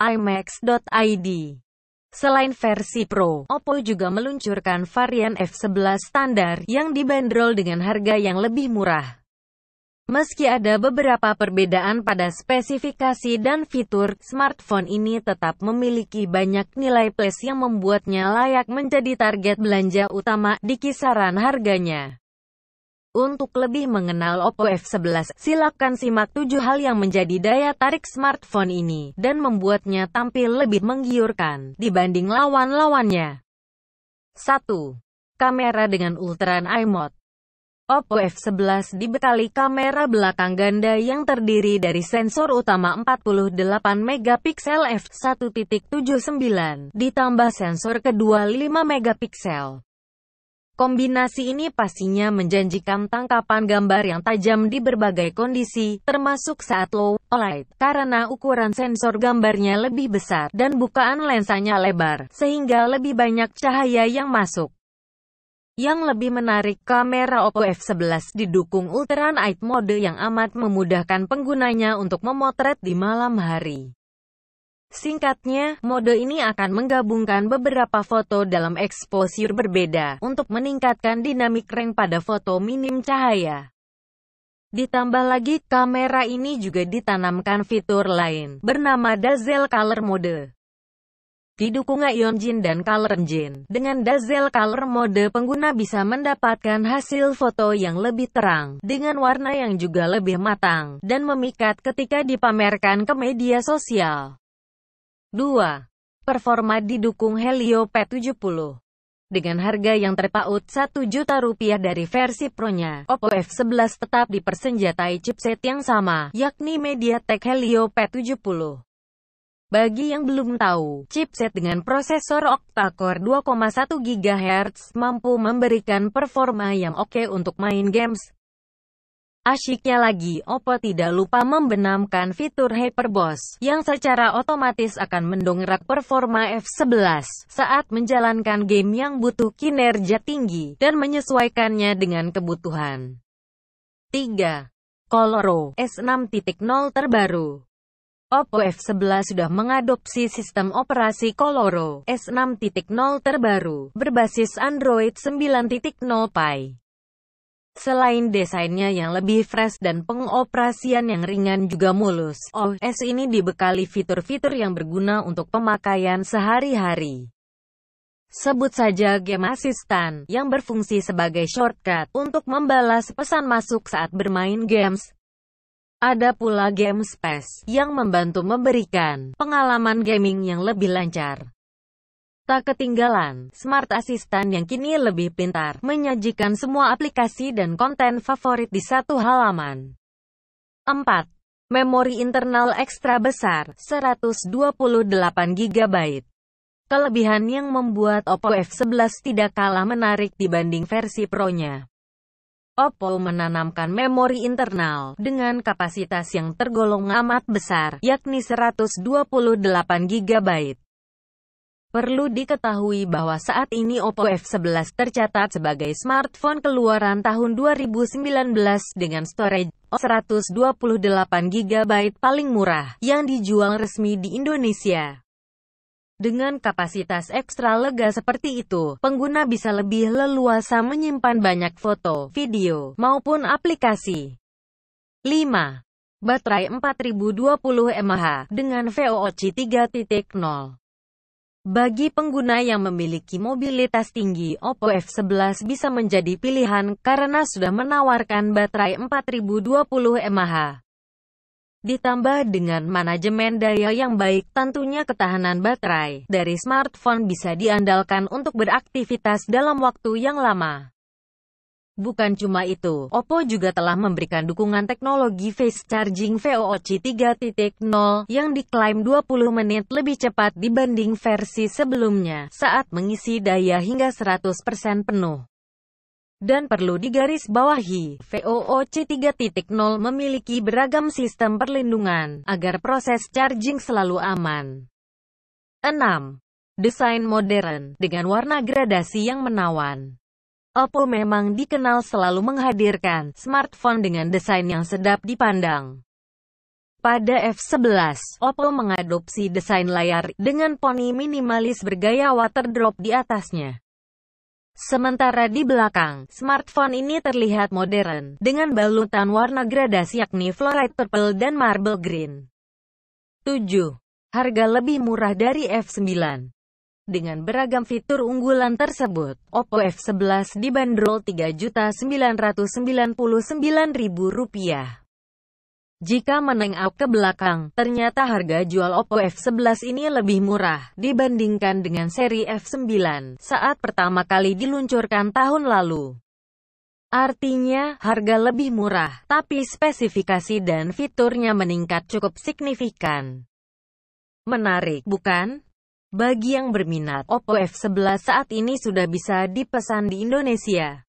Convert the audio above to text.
imax.id. Selain versi Pro, Oppo juga meluncurkan varian F11 standar yang dibanderol dengan harga yang lebih murah. Meski ada beberapa perbedaan pada spesifikasi dan fitur, smartphone ini tetap memiliki banyak nilai plus yang membuatnya layak menjadi target belanja utama di kisaran harganya. Untuk lebih mengenal Oppo F11, silakan simak 7 hal yang menjadi daya tarik smartphone ini, dan membuatnya tampil lebih menggiurkan dibanding lawan-lawannya. 1. Kamera dengan Ultra Eye Mode Oppo F11 dibekali kamera belakang ganda yang terdiri dari sensor utama 48 megapiksel f1.79 ditambah sensor kedua 5 megapiksel. Kombinasi ini pastinya menjanjikan tangkapan gambar yang tajam di berbagai kondisi, termasuk saat low light, karena ukuran sensor gambarnya lebih besar dan bukaan lensanya lebar, sehingga lebih banyak cahaya yang masuk. Yang lebih menarik, kamera Oppo F11 didukung Ultra Night mode yang amat memudahkan penggunanya untuk memotret di malam hari. Singkatnya, mode ini akan menggabungkan beberapa foto dalam exposure berbeda untuk meningkatkan dinamik range pada foto minim cahaya. Ditambah lagi, kamera ini juga ditanamkan fitur lain, bernama Dazzle Color Mode. Didukung Ion Jin dan Color Engine, dengan Dazzle Color Mode pengguna bisa mendapatkan hasil foto yang lebih terang, dengan warna yang juga lebih matang, dan memikat ketika dipamerkan ke media sosial. 2. Performa didukung Helio P70. Dengan harga yang terpaut 1 juta rupiah dari versi Pro-nya, Oppo F11 tetap dipersenjatai chipset yang sama, yakni MediaTek Helio P70. Bagi yang belum tahu, chipset dengan prosesor octa-core 2,1 GHz mampu memberikan performa yang oke untuk main games. Asyiknya lagi, Oppo tidak lupa membenamkan fitur Hyperboss, yang secara otomatis akan mendongkrak performa F11 saat menjalankan game yang butuh kinerja tinggi, dan menyesuaikannya dengan kebutuhan. 3. Coloro S6.0 terbaru Oppo F11 sudah mengadopsi sistem operasi Coloro S6.0 terbaru, berbasis Android 9.0 Pie. Selain desainnya yang lebih fresh dan pengoperasian yang ringan juga mulus, OS ini dibekali fitur-fitur yang berguna untuk pemakaian sehari-hari. Sebut saja Game Assistant, yang berfungsi sebagai shortcut untuk membalas pesan masuk saat bermain games, ada pula Game Space, yang membantu memberikan pengalaman gaming yang lebih lancar. Tak ketinggalan, Smart Assistant yang kini lebih pintar, menyajikan semua aplikasi dan konten favorit di satu halaman. 4. Memori internal ekstra besar, 128 GB. Kelebihan yang membuat Oppo F11 tidak kalah menarik dibanding versi Pro-nya. Oppo menanamkan memori internal dengan kapasitas yang tergolong amat besar, yakni 128 GB. Perlu diketahui bahwa saat ini Oppo F11 tercatat sebagai smartphone keluaran tahun 2019 dengan storage 128 GB paling murah yang dijual resmi di Indonesia. Dengan kapasitas ekstra lega seperti itu, pengguna bisa lebih leluasa menyimpan banyak foto, video, maupun aplikasi. 5. Baterai 4020 mAh dengan VOC 3.0 bagi pengguna yang memiliki mobilitas tinggi, Oppo F11 bisa menjadi pilihan karena sudah menawarkan baterai 4020 mAh. Ditambah dengan manajemen daya yang baik, tentunya ketahanan baterai dari smartphone bisa diandalkan untuk beraktivitas dalam waktu yang lama. Bukan cuma itu, Oppo juga telah memberikan dukungan teknologi fast charging VOC 3.0 yang diklaim 20 menit lebih cepat dibanding versi sebelumnya saat mengisi daya hingga 100% penuh. Dan perlu digarisbawahi, VOOC 3.0 memiliki beragam sistem perlindungan agar proses charging selalu aman. 6. Desain modern dengan warna gradasi yang menawan. Oppo memang dikenal selalu menghadirkan smartphone dengan desain yang sedap dipandang. Pada F11, Oppo mengadopsi desain layar dengan poni minimalis bergaya waterdrop di atasnya. Sementara di belakang, smartphone ini terlihat modern, dengan balutan warna gradasi yakni fluorite purple dan marble green. 7. Harga lebih murah dari F9 Dengan beragam fitur unggulan tersebut, Oppo F11 dibanderol Rp3.999.000. Jika menengok ke belakang, ternyata harga jual Oppo F11 ini lebih murah dibandingkan dengan seri F9 saat pertama kali diluncurkan tahun lalu. Artinya, harga lebih murah, tapi spesifikasi dan fiturnya meningkat cukup signifikan. Menarik, bukan? Bagi yang berminat, Oppo F11 saat ini sudah bisa dipesan di Indonesia.